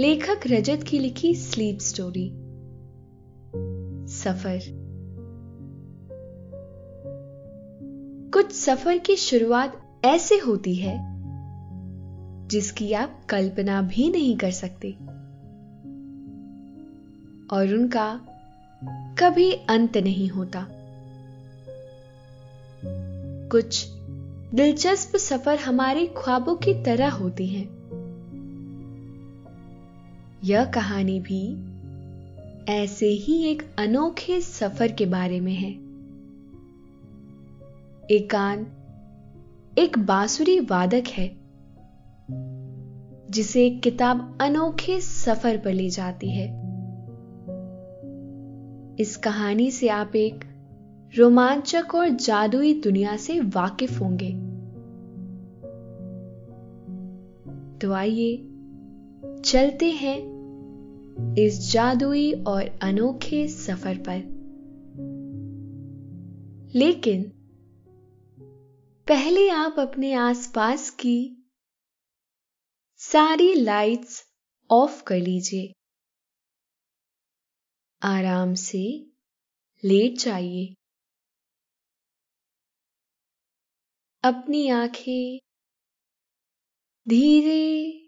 लेखक रजत की लिखी स्लीप स्टोरी। सफ़र। कुछ सफ़र की शुरुआत ऐसे होती है, जिसकी आप कल्पना भी नहीं कर सकते। और उनका कभी अंत नहीं होता। कुछ दिलचस्प सफ़र हमारे ख्वाबों की तरह होती हैं। यह कहानी भी ऐसे ही एक अनोखे सफ़र के बारे में है। एकांत एक बांसुरी वादक है, जिसे एक किताब अनोखे सफ़र पर ले जाती है। इस कहानी से आप एक रोमांचक और जादुई दुनिया से वाकिफ होंगे। तो आइए चलते हैं इस जादुई और अनोखे सफ़र पर। लेकिन पहले आप अपने आसपास की सारी लाइट्स ऑफ़ कर लीजिए। आराम से लेट जाइए। अपनी आँखें धीरे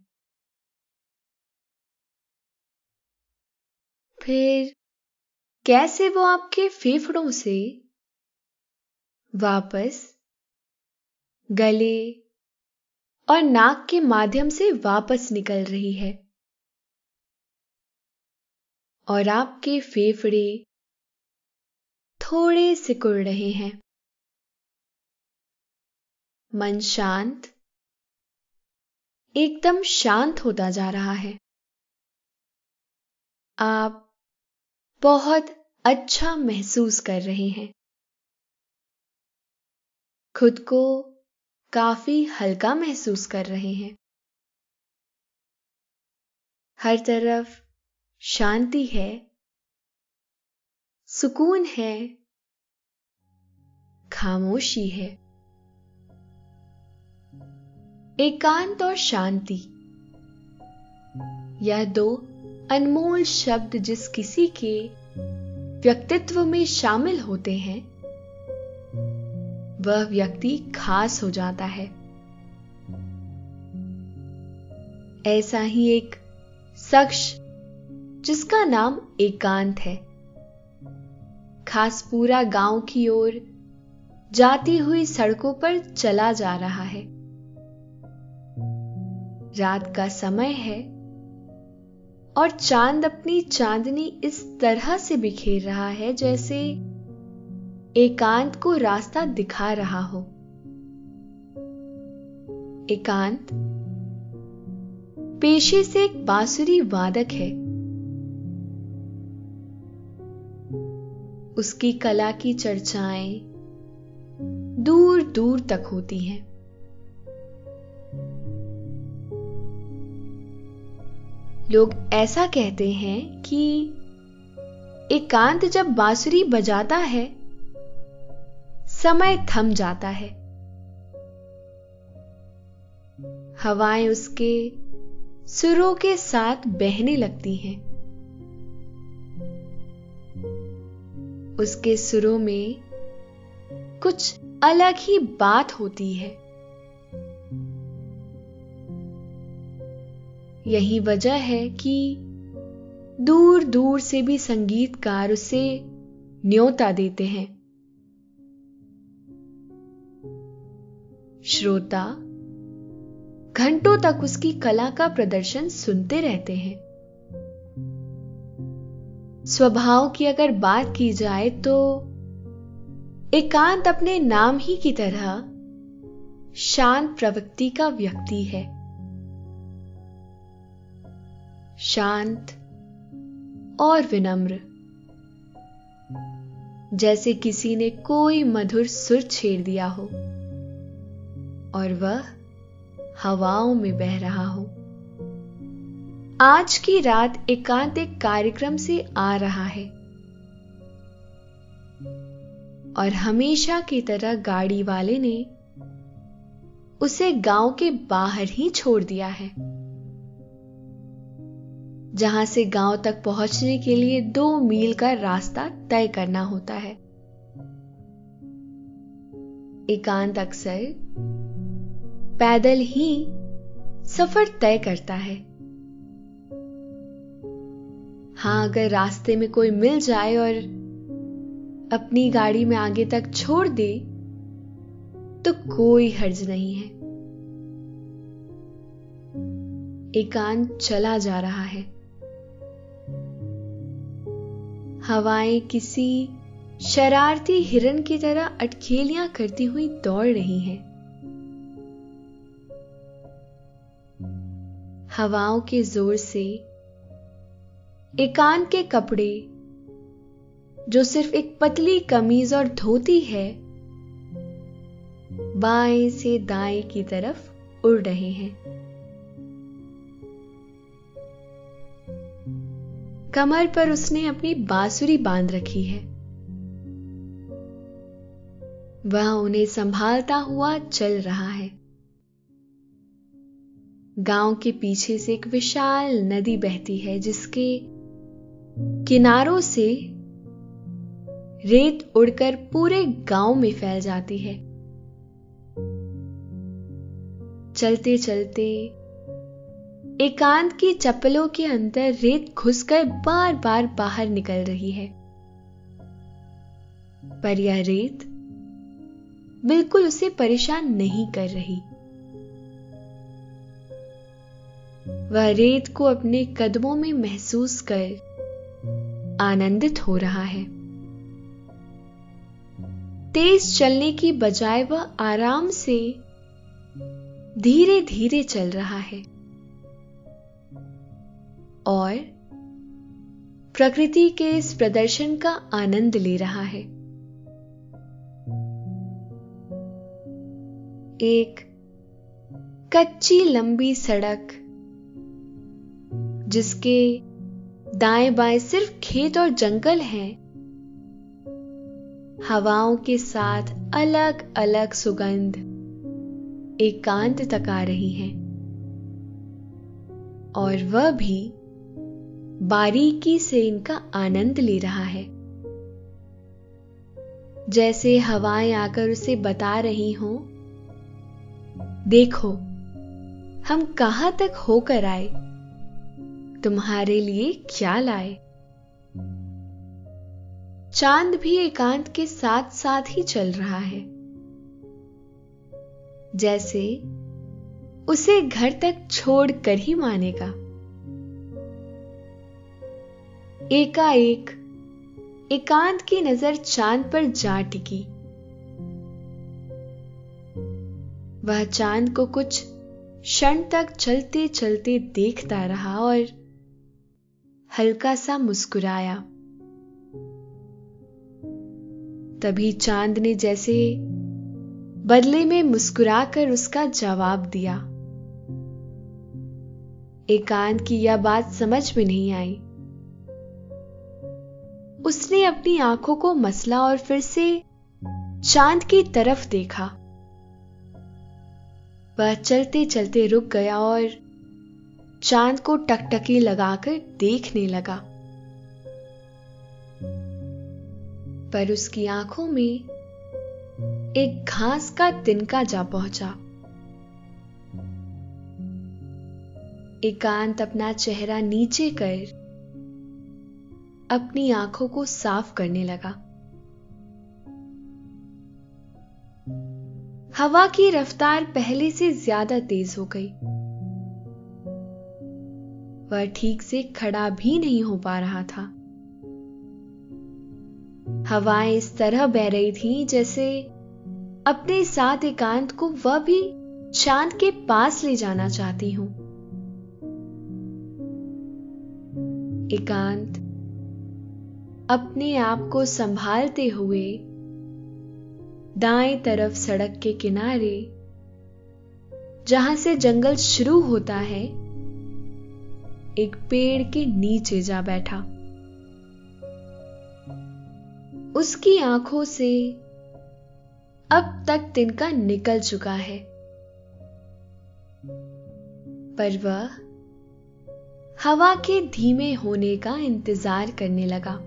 फिर कैसे वो आपके फेफड़ों से वापस गले और नाक के माध्यम से वापस निकल रही है? और आपके फेफड़े थोड़े सिकुड़ रहे हैं। मन शांत, एकदम शांत होता जा रहा है। आप बहुत अच्छा महसूस कर रहे हैं। खुद को काफ़ी हल्का महसूस कर रहे हैं। हर तरफ़ शांति है, सुकून है, खामोशी है। एकांत और शांति, यह दो अनमोल शब्द जिस किसी के व्यक्तित्व में शामिल होते हैं, वह व्यक्ति खास हो जाता है। ऐसा ही एक शख्स जिसका नाम एकांत है। खास पूरा गाँव की ओर जाती हुई सड़कों पर चला जा रहा है। रात का समय है और चाँद अपनी चांदनी इस तरह से बिखेर रहा है जैसे एकांत को रास्ता दिखा रहा हो। एकांत पेशे से एक बांसुरी वादक है। उसकी कला की चर्चाएँ दूर दूर तक होती हैं। लोग ऐसा कहते हैं कि एकांत जब बांसुरी बजाता है, समय थम जाता है। हवाएँ उसके सुरों के साथ बहने लगती हैं। उसके सुरों में कुछ अलग ही बात होती है। यही वजह है कि दूर दूर से भी संगीतकार उसे न्योता देते हैं। श्रोता, घंटों तक उसकी कला का प्रदर्शन सुनते रहते हैं। स्वभाव की अगर बात की जाए तो एकांत अपने नाम ही की तरह शांत प्रवृत्ति का व्यक्ति है। शांत और विनम्र। जैसे किसी ने कोई मधुर सुर छेड़ दिया हो और वह हवाओं में बह रहा हो। आज की रात एकांत एक कार्यक्रम से आ रहा है और हमेशा की तरह गाड़ी वाले ने उसे गाँव के बाहर ही छोड़ दिया है। जहाँ से गाँव तक पहुँचने के लिए दो मील का रास्ता तय करना होता है। एकांत अक्सर पैदल ही सफ़र तय करता है। हाँ, अगर रास्ते में कोई मिल जाए और अपनी गाड़ी में आगे तक छोड़ दे तो कोई हर्ज नहीं है। एकांत चला जा रहा है। हवाएँ किसी शरारती हिरन की तरह अटखेलियाँ करती हुई दौड़ रही हैं। हवाओं के ज़ोर से, एकांत के कपड़े, जो सिर्फ़ एक पतली कमीज और धोती है, बाएँ से दाएँ की तरफ़ उड़ रहे हैं। कमर पर उसने अपनी बांसुरी बाँध रखी है। वह उन्हें संभालता हुआ चल रहा है। गाँव के पीछे से एक विशाल नदी बहती है, जिसके किनारों से रेत उड़कर पूरे गाँव में फैल जाती है। चलते चलते एकांत की चप्पलों के अंदर रेत घुसकर बार बार बाहर निकल रही है। पर यह रेत बिल्कुल उसे परेशान नहीं कर रही। वह रेत को अपने कदमों में महसूस कर आनंदित हो रहा है। तेज चलने की बजाय वह आराम से धीरे धीरे चल रहा है। और प्रकृति के इस प्रदर्शन का आनंद ले रहा है। एक कच्ची लंबी सड़क, जिसके दाएँ बाएँ सिर्फ़ खेत और जंगल हैं, हवाओं के साथ अलग अलग सुगंध एकांत तक आ रही हैं। और वह भी बारीकी से इनका आनंद ले रहा है। जैसे हवाएँ आकर उसे बता रही हों, देखो, हम कहाँ तक होकर आए? तुम्हारे लिए क्या लाए? चाँद भी एकांत के साथ साथ ही चल रहा है। जैसे उसे घर तक छोड़कर ही मानेगा। एकाएक, एकांत की नज़र चाँद पर जा टिकी। वह चाँद को कुछ क्षण तक चलते चलते देखता रहा और हल्का सा मुस्कुराया। तभी चाँद ने जैसे बदले में मुस्कुराकर उसका जवाब दिया। एकांत की यह बात समझ में नहीं आई। उसने अपनी आँखों को मसला और फिर से चाँद की तरफ़ देखा। वह चलते चलते रुक गया और चाँद को टकटकी लगाकर देखने लगा। पर उसकी आँखों में एक घास का तिनका जा पहुँचा। एकांत अपना चेहरा नीचे कर अपनी आँखों को साफ़ करने लगा। हवा की रफ्तार पहले से ज़्यादा तेज हो गई। वह ठीक से खड़ा भी नहीं हो पा रहा था। हवाएँ इस तरह बह रही थी जैसे अपने साथ एकांत को वह भी चाँद के पास ले जाना चाहती हूँ। एकांत अपने आप को संभालते हुए दाएँ तरफ़ सड़क के किनारे, जहाँ से जंगल शुरू होता है, एक पेड़ के नीचे जा बैठा। उसकी आँखों से अब तक तिनका निकल चुका है। पर वह हवा के धीमे होने का इंतज़ार करने लगा।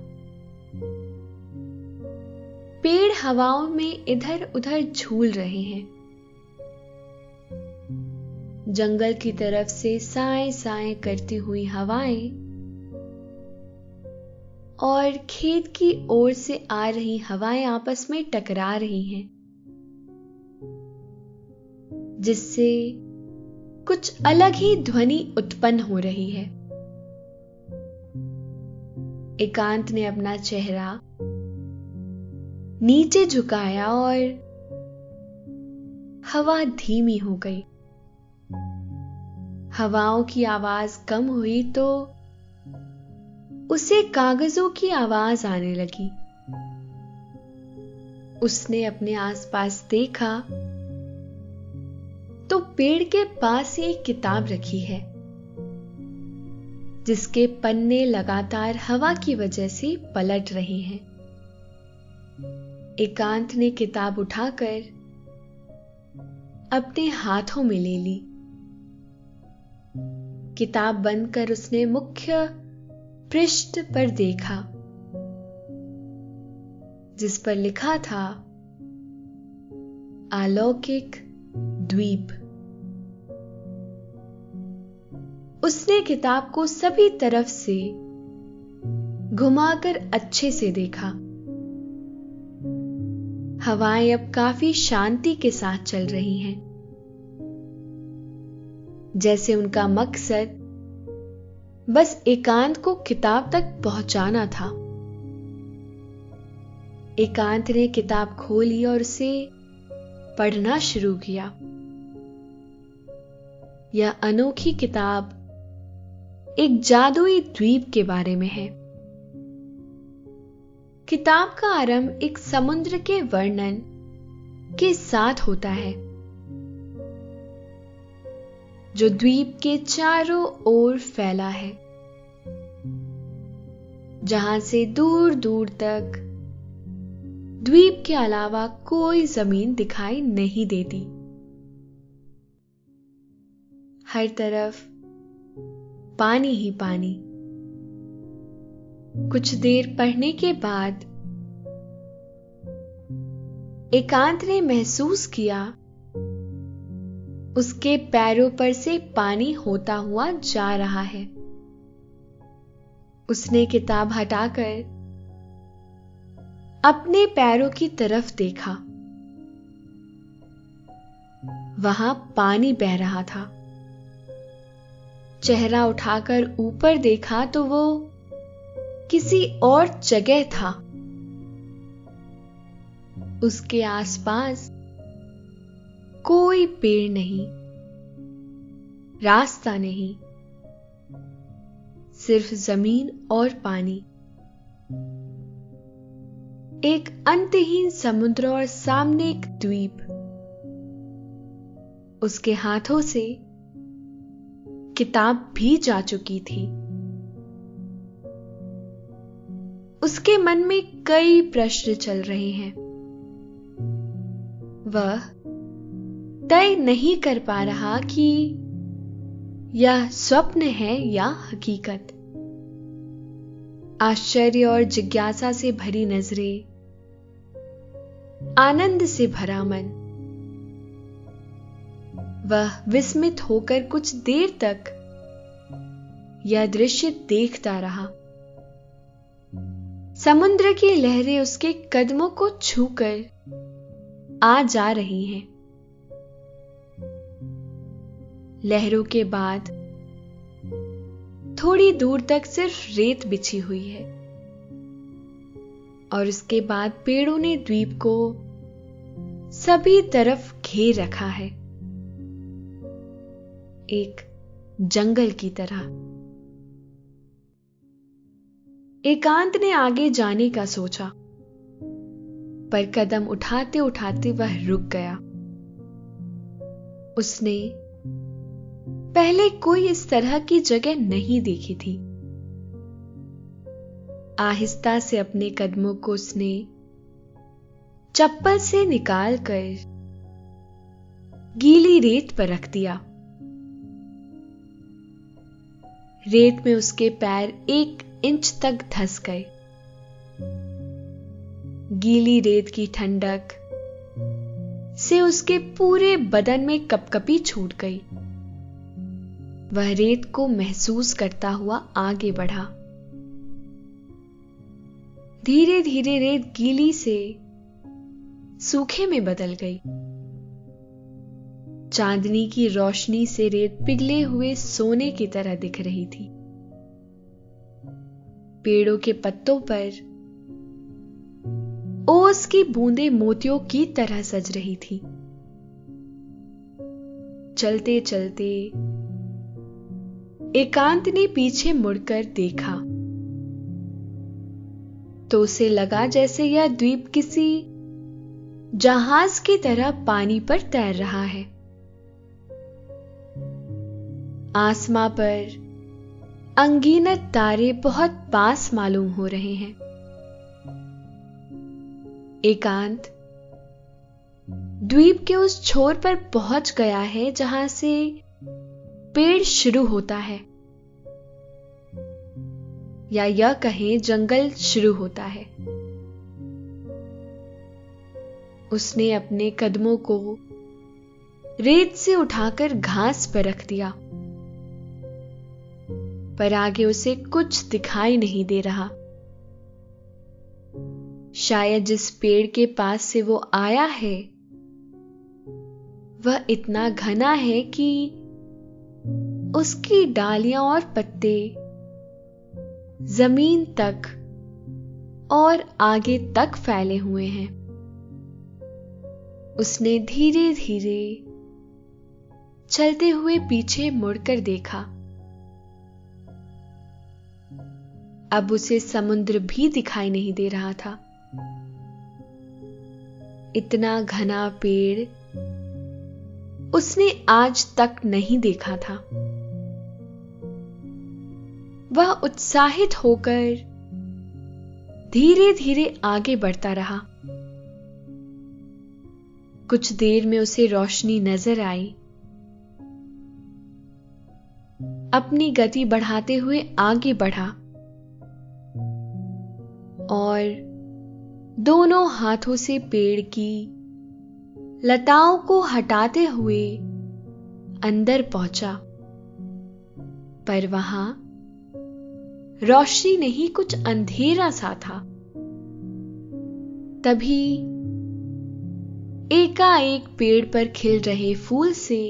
पेड़ हवाओं में इधर उधर झूल रहे हैं। जंगल की तरफ़ से साए साए करती हुई हवाएँ और खेत की ओर से आ रही हवाएँ आपस में टकरा रही हैं, जिससे कुछ अलग ही ध्वनि उत्पन्न हो रही है। एकांत ने अपना चेहरा नीचे झुकाया और हवा धीमी हो गई। हवाओं की आवाज़ कम हुई तो उसे कागजों की आवाज़ आने लगी। उसने अपने आसपास देखा तो पेड़ के पास एक किताब रखी है। जिसके पन्ने लगातार हवा की वजह से पलट रहे हैं। एकांत ने किताब उठाकर अपने हाथों में ले ली। किताब बंद कर उसने मुख्य पृष्ठ पर देखा, जिस पर लिखा था अलौकिक द्वीप। उसने किताब को सभी तरफ़ से घुमाकर अच्छे से देखा। हवाएँ अब काफ़ी शांति के साथ चल रही हैं। जैसे उनका मकसद बस एकांत को किताब तक पहुंचाना था। एकांत ने किताब खोली और उसे पढ़ना शुरू किया। यह अनोखी किताब एक जादुई द्वीप के बारे में है। किताब का आरंभ एक समुद्र के वर्णन के साथ होता है, जो द्वीप के चारों ओर फैला है, जहाँ से दूर दूर तक द्वीप के अलावा कोई ज़मीन दिखाई नहीं देती। हर तरफ़ पानी ही पानी। कुछ देर पढ़ने के बाद एकांत ने महसूस किया, उसके पैरों पर से पानी होता हुआ जा रहा है। उसने किताब हटाकर अपने पैरों की तरफ़ देखा। वहाँ पानी बह रहा था। चेहरा उठाकर ऊपर देखा तो वो किसी और जगह था। उसके आसपास कोई पेड़ नहीं, रास्ता नहीं, सिर्फ़ ज़मीन और पानी। एक अंतहीन समुद्र और सामने एक द्वीप। उसके हाथों से किताब भी जा चुकी थी। उसके मन में कई प्रश्न चल रहे हैं। वह तय नहीं कर पा रहा कि यह स्वप्न है या हकीकत। आश्चर्य और जिज्ञासा से भरी नज़रें, आनंद से भरा मन। वह विस्मित होकर कुछ देर तक यह दृश्य देखता रहा। समुद्र की लहरें उसके कदमों को छूकर आ जा रही हैं। लहरों के बाद थोड़ी दूर तक सिर्फ़ रेत बिछी हुई है और उसके बाद पेड़ों ने द्वीप को सभी तरफ़ घेर रखा है। एक जंगल की तरह। एकांत ने आगे जाने का सोचा, पर कदम उठाते उठाते वह रुक गया। उसने पहले कोई इस तरह की जगह नहीं देखी थी। आहिस्ता से अपने कदमों को उसने चप्पल से निकालकर गीली रेत पर रख दिया। रेत में उसके पैर एक इंच तक धस गए। गीली रेत की ठंडक से उसके पूरे बदन में कपकपी छूट गई। वह रेत को महसूस करता हुआ आगे बढ़ा। धीरे धीरे रेत गीली से सूखे में बदल गई। चांदनी की रोशनी से रेत पिघले हुए सोने की तरह दिख रही थी। पेड़ों के पत्तों पर ओस की बूंदें मोतियों की तरह सज रही थी। चलते चलते एकांत ने पीछे मुड़कर देखा। तो उसे लगा जैसे यह द्वीप किसी जहाज़ की तरह पानी पर तैर रहा है। आसमां पर अंगीनत तारे बहुत पास मालूम हो रहे हैं। एकांत द्वीप के उस छोर पर पहुँच गया है जहाँ से पेड़ शुरू होता है, या यह कहें जंगल शुरू होता है। उसने अपने कदमों को रेत से उठाकर घास पर रख दिया। पर आगे उसे कुछ दिखाई नहीं दे रहा। शायद जिस पेड़ के पास से वो आया है, वह इतना घना है कि उसकी डालियाँ और पत्ते ज़मीन तक और आगे तक फैले हुए हैं। उसने धीरे धीरे चलते हुए पीछे मुड़कर देखा। अब उसे समुद्र भी दिखाई नहीं दे रहा था। इतना घना पेड़ उसने आज तक नहीं देखा था। वह उत्साहित होकर धीरे धीरे आगे बढ़ता रहा। कुछ देर में उसे रोशनी नज़र आई। अपनी गति बढ़ाते हुए आगे बढ़ा। और दोनों हाथों से पेड़ की लताओं को हटाते हुए अंदर पहुँचा। पर वहाँ रोशनी नहीं, कुछ अंधेरा सा था। तभी एकाएक पेड़ पर खिल रहे फूल से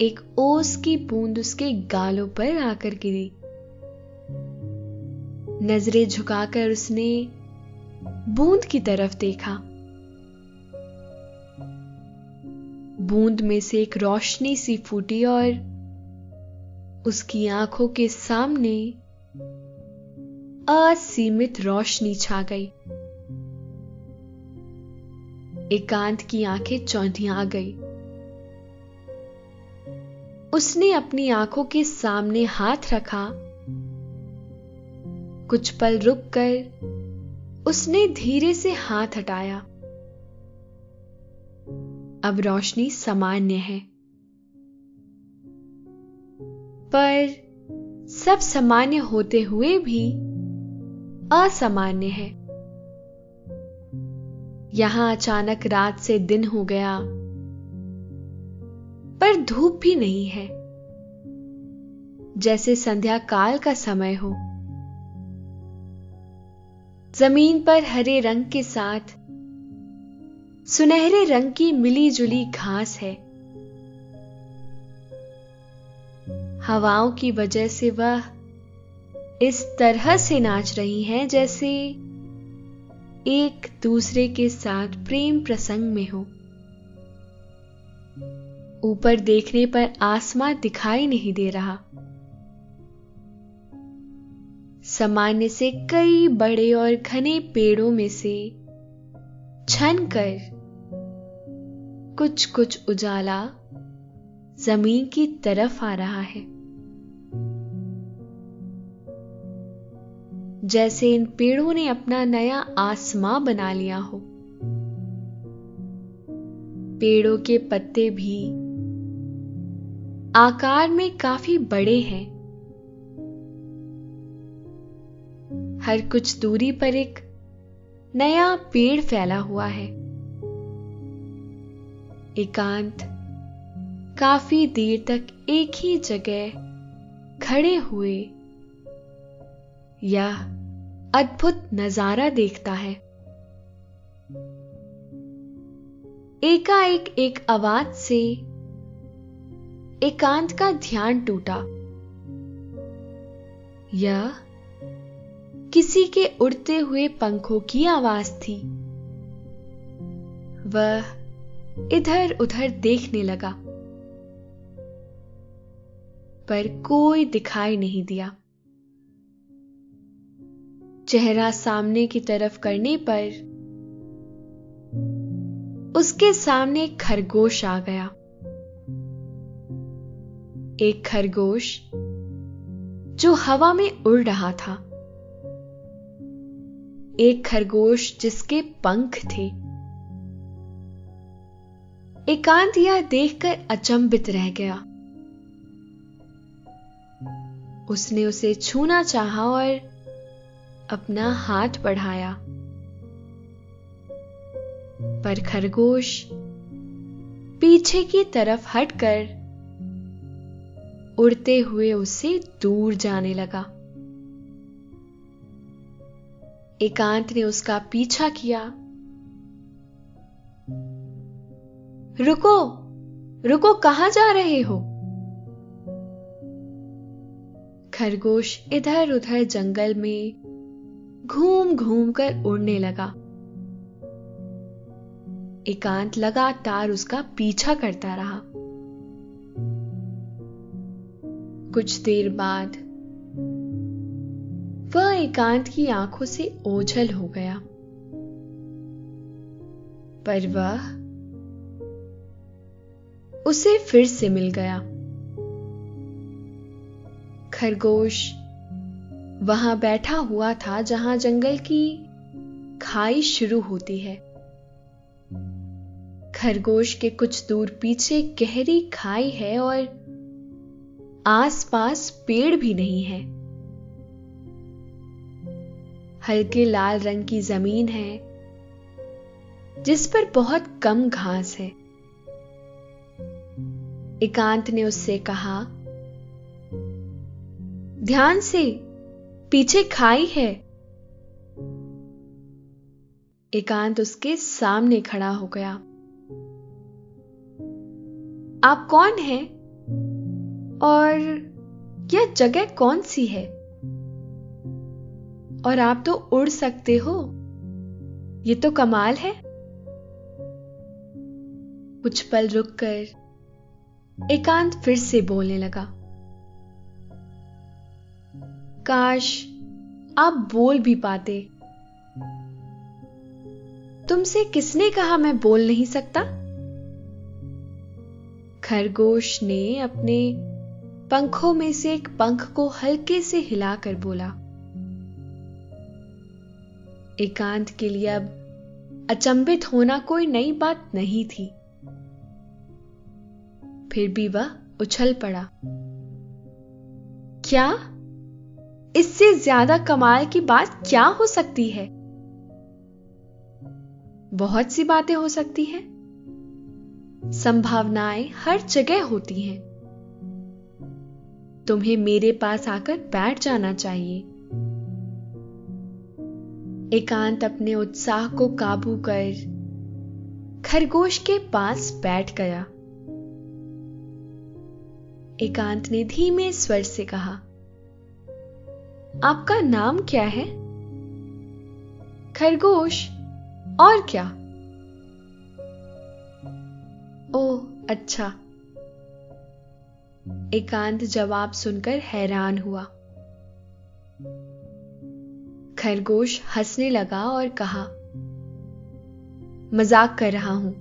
एक ओस की बूंद उसके गालों पर आकर गिरी। नज़रें झुकाकर उसने बूंद की तरफ़ देखा। बूंद में से एक रोशनी सी फूटी और उसकी आँखों के सामने असीमित रोशनी छा गई। एकांत की आँखें चौंधिया गई। उसने अपनी आँखों के सामने हाथ रखा कुछ पल रुक कर उसने धीरे से हाथ हटाया। अब रोशनी सामान्य है। पर सब सामान्य होते हुए भी असामान्य है। यहाँ अचानक रात से दिन हो गया, पर धूप भी नहीं है। जैसे संध्या काल का समय हो ज़मीन पर हरे रंग के साथ। सुनहरे रंग की मिली जुली घास है। हवाओं की वजह से वह इस तरह से नाच रही हैं जैसे एक दूसरे के साथ प्रेम प्रसंग में हो। ऊपर देखने पर आसमां दिखाई नहीं दे रहा। सामान्य से कई बड़े और घने पेड़ों में से छन कर कुछ कुछ उजाला ज़मीन की तरफ़ आ रहा है। जैसे इन पेड़ों ने अपना नया आसमां बना लिया हो। पेड़ों के पत्ते भी आकार में काफ़ी बड़े हैं। हर कुछ दूरी पर एक नया पेड़ फैला हुआ है। एकांत काफ़ी देर तक एक ही जगह खड़े हुए यह अद्भुत नज़ारा देखता है। एकाएक एक आवाज़ से एकांत का ध्यान टूटा। यह किसी के उड़ते हुए पंखों की आवाज़ थी। वह इधर उधर देखने लगा। पर कोई दिखाई नहीं दिया। चेहरा सामने की तरफ़ करने पर उसके सामने खरगोश आ गया। एक खरगोश जो हवा में उड़ रहा था। एक खरगोश जिसके पंख थे। एकांत यह देखकर अचंबित रह गया। उसने उसे छूना चाहा और अपना हाथ बढ़ाया। पर खरगोश पीछे की तरफ़ हटकर उड़ते हुए उसे दूर जाने लगा। एकांत ने उसका पीछा किया। रुको रुको, कहाँ जा रहे हो? खरगोश इधर उधर जंगल में घूम घूम कर उड़ने लगा। एकांत लगातार उसका पीछा करता रहा। कुछ देर बाद वह एकांत की आँखों से ओझल हो गया। पर वह उसे फिर से मिल गया। खरगोश वहाँ बैठा हुआ था जहाँ जंगल की खाई शुरू होती है। खरगोश के कुछ दूर पीछे गहरी खाई है और आसपास पेड़ भी नहीं है। हल्के लाल रंग की ज़मीन है, जिस पर बहुत कम घास है। एकांत ने उससे कहा, ध्यान से, पीछे खाई है। एकांत उसके सामने खड़ा हो गया। आप कौन हैं? और यह जगह कौन सी है? और आप तो उड़ सकते हो। ये तो कमाल है। कुछ पल रुककर एकांत फिर से बोलने लगा। काश आप बोल भी पाते। तुमसे किसने कहा मैं बोल नहीं सकता? खरगोश ने अपने पंखों में से एक पंख को हल्के से हिलाकर बोला। एकांत के लिए अब अचंभित होना कोई नई बात नहीं थी। फिर भी वह उछल पड़ा। क्या? इससे ज़्यादा कमाल की बात क्या हो सकती है? बहुत सी बातें हो सकती हैं। संभावनाएँ हर जगह होती हैं। तुम्हें मेरे पास आकर बैठ जाना चाहिए। एकांत अपने उत्साह को काबू कर खरगोश के पास बैठ गया। एकांत ने धीमे स्वर से कहा, आपका नाम क्या है? खरगोश? और क्या? ओह अच्छा। एकांत जवाब सुनकर हैरान हुआ। खरगोश हंसने लगा और कहा, मज़ाक कर रहा हूँ।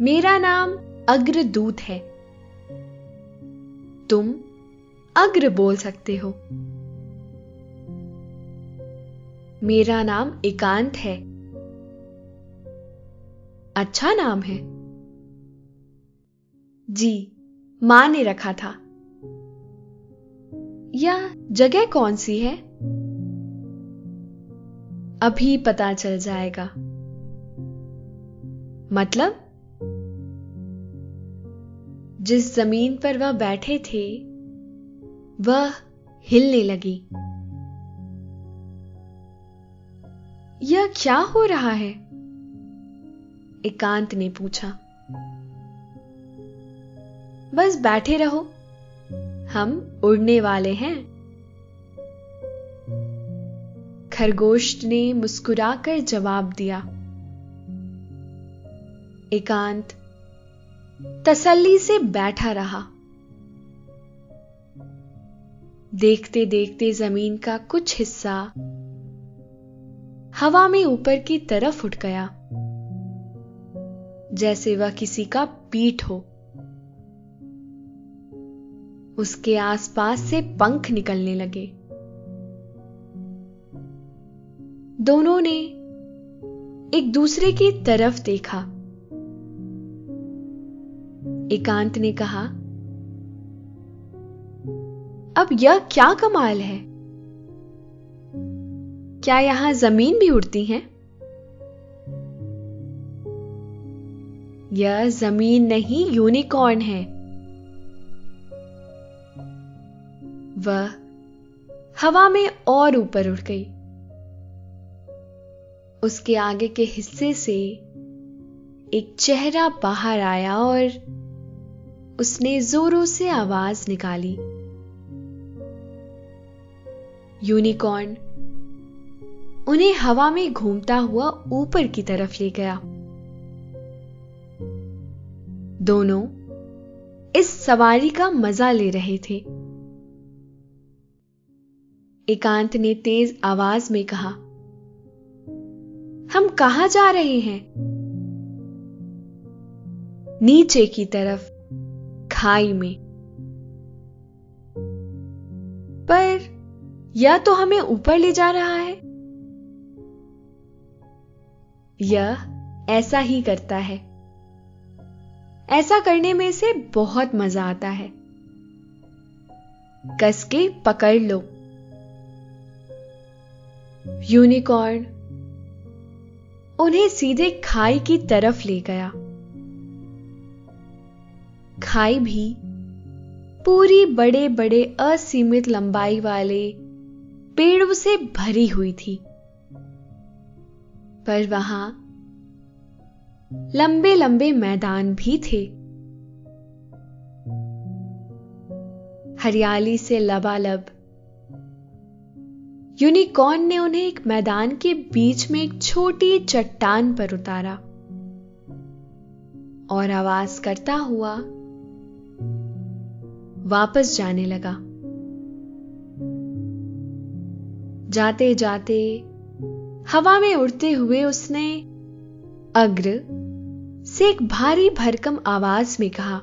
मेरा नाम अग्रदूत है। तुम अग्र बोल सकते हो। मेरा नाम एकांत है। अच्छा नाम है। जी, माँ ने रखा था। यह जगह कौन सी है? अभी पता चल जाएगा। मतलब? जिस ज़मीन पर वह बैठे थे, वह हिलने लगी। यह क्या हो रहा है? एकांत ने पूछा। बस बैठे रहो। हम उड़ने वाले हैं। खरगोश ने मुस्कुराकर जवाब दिया, एकांत तसल्ली से बैठा रहा। देखते देखते ज़मीन का कुछ हिस्सा हवा में ऊपर की तरफ़ उठ गया। जैसे वह किसी का पीठ हो। उसके आसपास से पंख निकलने लगे। दोनों ने एक दूसरे की तरफ़ देखा। एकांत ने कहा, अब यह क्या कमाल है? क्या यहाँ ज़मीन भी उड़ती है? यह ज़मीन नहीं, यूनिकॉर्न है। वह हवा में और ऊपर उड़ गई। उसके आगे के हिस्से से एक चेहरा बाहर आया और उसने जोरों से आवाज़ निकाली। यूनिकॉर्न उन्हें हवा में घूमता हुआ ऊपर की तरफ़ ले गया। दोनों इस सवारी का मज़ा ले रहे थे। एकांत ने तेज आवाज़ में कहा हम कहाँ जा रहे हैं? नीचे की तरफ़, खाई में। पर यह तो हमें ऊपर ले जा रहा है यह ऐसा ही करता है। ऐसा करने में से बहुत मज़ा आता है। कस के पकड़ लो। यूनिकॉर्न उन्हें सीधे खाई की तरफ़ ले गया। खाई भी पूरी बड़े बड़े असीमित लंबाई वाले पेड़ों से भरी हुई थी। पर वहाँ लंबे लंबे मैदान भी थे। हरियाली से लबालब यूनिकॉर्न ने उन्हें एक मैदान के बीच में एक छोटी चट्टान पर उतारा और आवाज़ करता हुआ वापस जाने लगा। जाते जाते हवा में उड़ते हुए उसने अग्र से एक भारी भरकम आवाज़ में कहा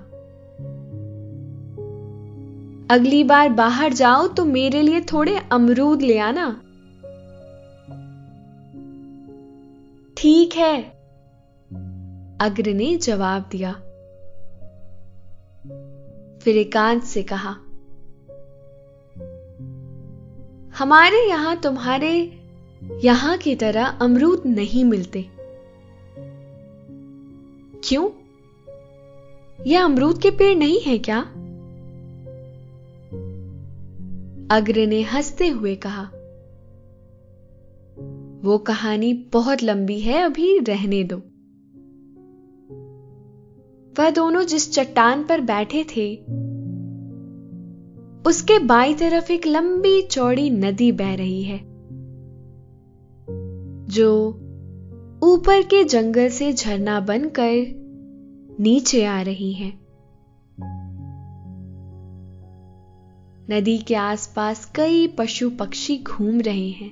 अगली बार बाहर जाओ तो मेरे लिए थोड़े अमरूद ले आना। ठीक है। अग्र ने जवाब दिया। फिर एकांत से कहा, हमारे यहाँ तुम्हारे यहाँ की तरह अमरूद नहीं मिलते। क्यों? यह अमरूद के पेड़ नहीं है क्या? अग्र ने हँसते हुए कहा, वो कहानी बहुत लंबी है, अभी रहने दो। वह दोनों जिस चट्टान पर बैठे थे, उसके बाई तरफ़ एक लंबी चौड़ी नदी बह रही है, जो ऊपर के जंगल से झरना बनकर नीचे आ रही है। नदी के आसपास कई पशु पक्षी घूम रहे हैं।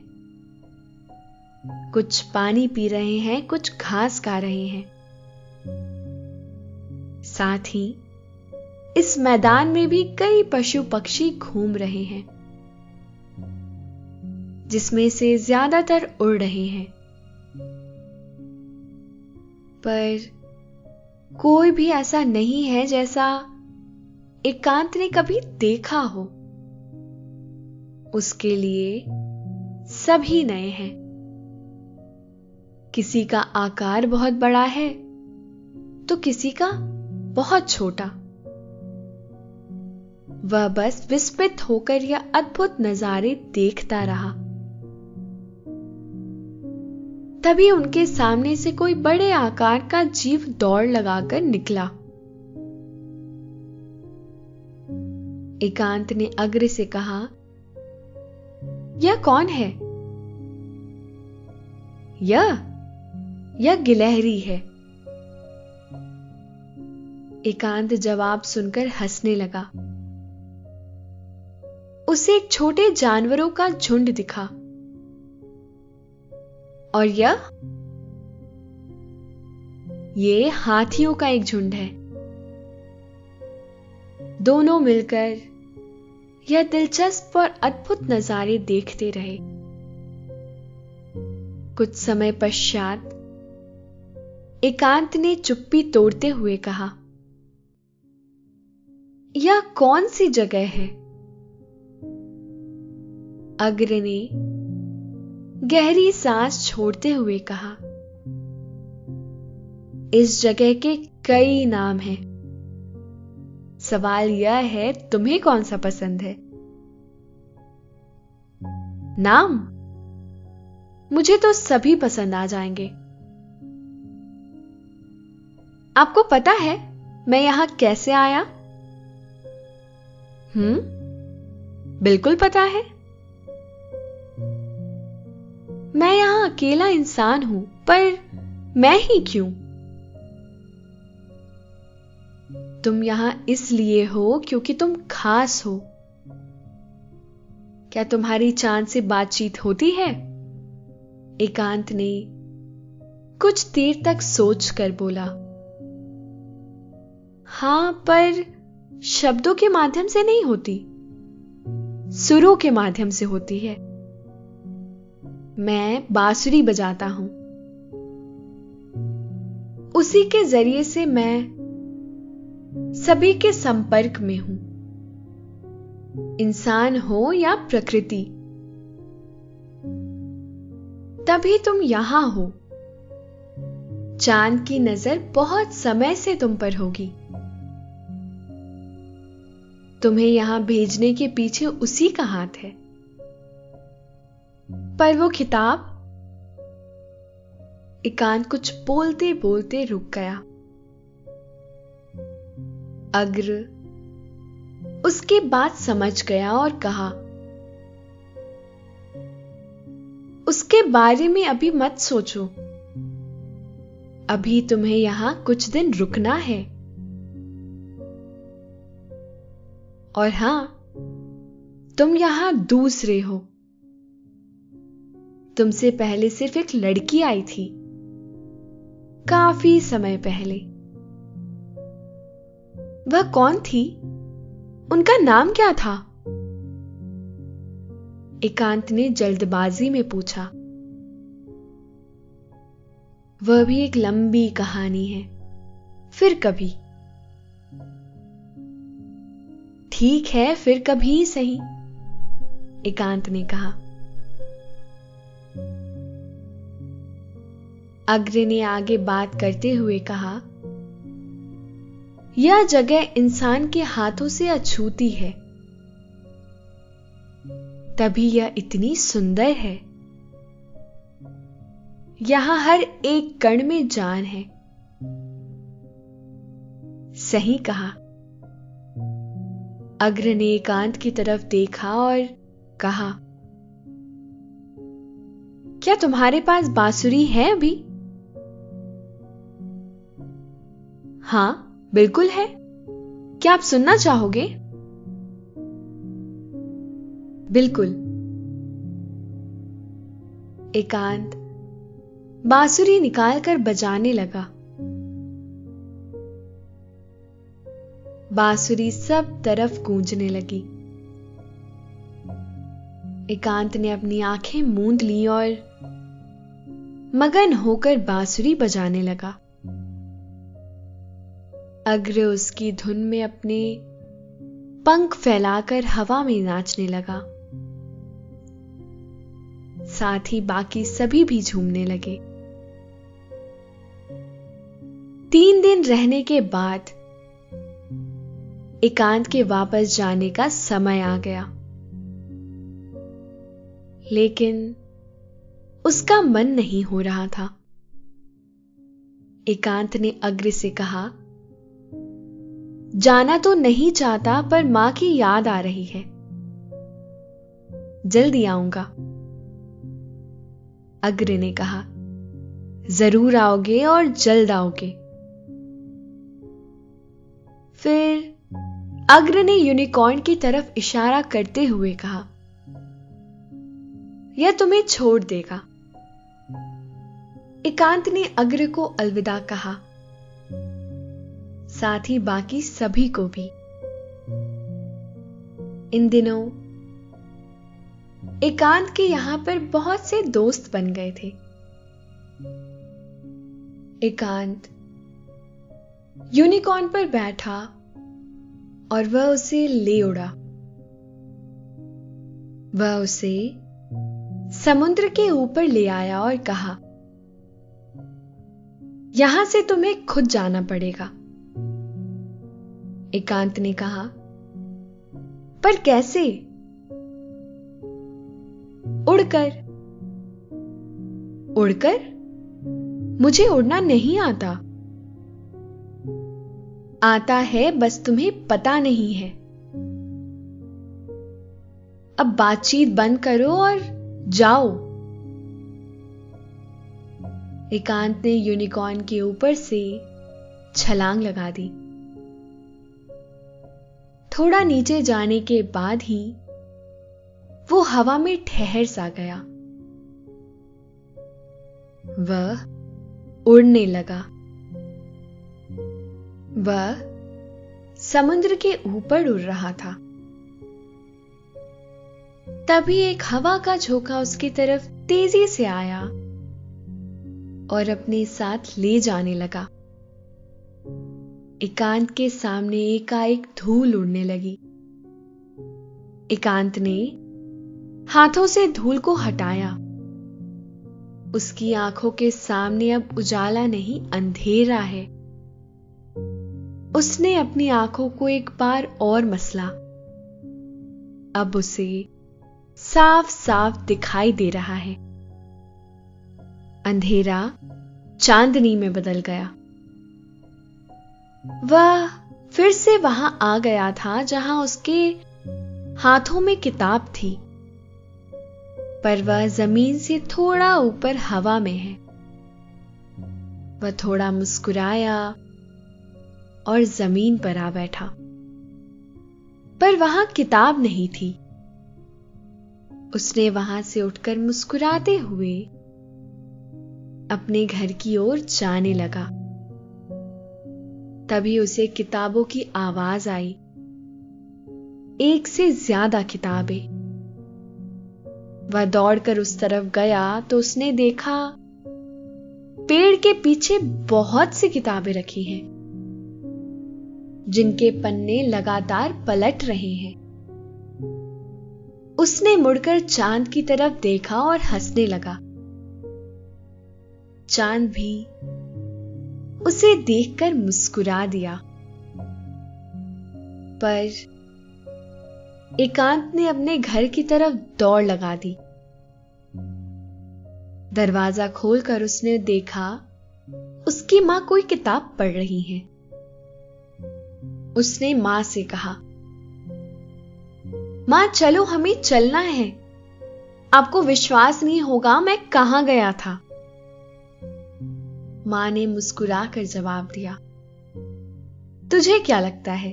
कुछ पानी पी रहे हैं, कुछ घास खा रहे हैं। साथ ही, इस मैदान में भी कई पशु पक्षी घूम रहे हैं, जिसमें से ज़्यादातर उड़ रहे हैं। पर कोई भी ऐसा नहीं है जैसा एकांत ने कभी देखा हो। उसके लिए सभी नए हैं। किसी का आकार बहुत बड़ा है तो किसी का बहुत छोटा। वह बस विस्मित होकर यह अद्भुत नजारे देखता रहा। तभी उनके सामने से कोई बड़े आकार का जीव दौड़ लगाकर निकला। एकांत ने अग्र से कहा यह कौन है? यह यह गिलहरी है। एकांत जवाब सुनकर हंसने लगा। उसे एक छोटे जानवरों का झुंड दिखा। और यह? ये हाथियों का एक झुंड है। दोनों मिलकर यह दिलचस्प और अद्भुत नजारे देखते रहे। कुछ समय पश्चात, एकांत ने चुप्पी तोड़ते हुए कहा, यह कौन सी जगह है? अग्र ने गहरी सांस छोड़ते हुए कहा, इस जगह के कई नाम हैं। सवाल यह है, तुम्हें कौन सा पसंद है? नाम? मुझे तो सभी पसंद आ जाएँगे। आपको पता है, मैं यहाँ कैसे आया? हम्म बिल्कुल पता है। मैं यहाँ अकेला इंसान हूँ, पर मैं ही क्यों? तुम यहाँ इसलिए हो क्योंकि तुम खास हो। क्या तुम्हारी चाँद से बातचीत होती है? एकांत ने कुछ देर तक सोच कर बोला, हाँ, पर शब्दों के माध्यम से नहीं होती। सुरों के माध्यम से होती है। मैं बांसुरी बजाता हूँ। उसी के ज़रिए से मैं सभी के संपर्क में हूँ। इंसान हो या प्रकृति, तभी तुम यहाँ हो। चाँद की नज़र बहुत समय से तुम पर होगी। तुम्हें यहाँ भेजने के पीछे उसी का हाथ है। पर वो किताब एकांत कुछ बोलते बोलते रुक गया। अग्र। उसके बात समझ गया और कहा, उसके बारे में अभी मत सोचो। अभी तुम्हें यहाँ कुछ दिन रुकना है। और हाँ, तुम यहाँ दूसरे हो। तुमसे पहले सिर्फ़ एक लड़की आई थी, काफ़ी समय पहले। वह कौन थी? उनका नाम क्या था? एकांत ने जल्दबाजी में पूछा। वह भी एक लंबी कहानी है। फिर कभी। ठीक है, फिर कभी सही, एकांत ने कहा। अग्र ने आगे बात करते हुए कहा यह जगह इंसान के हाथों से अछूती है। तभी यह इतनी सुंदर है। यहाँ हर एक कण में जान है। सही कहा। अग्र ने एकांत की तरफ़ देखा और कहा, क्या तुम्हारे पास बांसुरी है अभी? हाँ। बिल्कुल है। क्या आप सुनना चाहोगे? बिल्कुल। एकांत। बांसुरी निकालकर बजाने लगा। बांसुरी सब तरफ़ गूंजने लगी। एकांत ने अपनी आँखें मूंद ली और मगन होकर बांसुरी बजाने लगा। अग्र उसकी धुन में अपने पंख फैलाकर हवा में नाचने लगा। साथ ही बाकी सभी भी झूमने लगे। तीन दिन रहने के बाद एकांत के वापस जाने का समय आ गया। लेकिन उसका मन नहीं हो रहा था। एकांत ने अग्र से कहा जाना तो नहीं चाहता, पर माँ की याद आ रही है। जल्दी आऊँगा अग्र ने कहा। ज़रूर आओगे और जल्द आओगे। फिर अग्र ने यूनिकॉर्न की तरफ़ इशारा करते हुए कहा, यह तुम्हें छोड़ देगा। एकांत ने अग्र को अलविदा कहा। साथ ही बाकी सभी को भी। इन दिनों, एकांत के यहाँ पर बहुत से दोस्त बन गए थे। एकांत यूनिकॉर्न पर बैठा और वह उसे ले उड़ा। वह उसे समुद्र के ऊपर ले आया और कहा, यहाँ से तुम्हें खुद जाना पड़ेगा। एकांत ने कहा, पर कैसे? उड़कर। उड़कर? मुझे उड़ना नहीं आता। आता है, बस तुम्हें पता नहीं है। अब बातचीत बंद करो और जाओ। एकांत ने यूनिकॉर्न के ऊपर से छलांग लगा दी। थोड़ा नीचे जाने के बाद ही वो हवा में ठहर सा गया। वह उड़ने लगा। वह समुद्र के ऊपर उड़ रहा था। तभी एक हवा का झोंका उसकी तरफ़ तेज़ी से आया और अपने साथ ले जाने लगा। एकांत के सामने एकाएक धूल उड़ने लगी। एकांत ने हाथों से धूल को हटाया। उसकी आँखों के सामने अब उजाला नहीं, अंधेरा है। उसने अपनी आँखों को एक बार और मसला। अब उसे साफ़ साफ़ दिखाई दे रहा है। अंधेरा चांदनी में बदल गया। वह फिर से वहाँ आ गया था जहाँ उसके हाथों में किताब थी। पर वह ज़मीन से थोड़ा ऊपर हवा में है। वह थोड़ा मुस्कुराया और ज़मीन पर आ बैठा। पर वहाँ किताब नहीं थी। उसने वहाँ से उठकर मुस्कुराते हुए अपने घर की ओर जाने लगा। तभी उसे किताबों की आवाज़ आई। एक से ज़्यादा किताबें। वह दौड़कर उस तरफ़ गया तो उसने देखा, पेड़ के पीछे बहुत सी किताबें रखी हैं, जिनके पन्ने लगातार पलट रहे हैं। उसने मुड़कर चाँद की तरफ़ देखा और हंसने लगा। चाँद भी उसे देखकर मुस्कुरा दिया। पर एकांत ने अपने घर की तरफ़ दौड़ लगा दी। दरवाज़ा खोलकर उसने देखा, उसकी माँ कोई किताब पढ़ रही है। उसने माँ से कहा, माँ, चलो, हमें चलना है। आपको विश्वास नहीं होगा, मैं कहाँ गया था? माँ ने मुस्कुराकर जवाब दिया, तुझे क्या लगता है?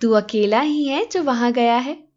तू अकेला ही है जो वहाँ गया है?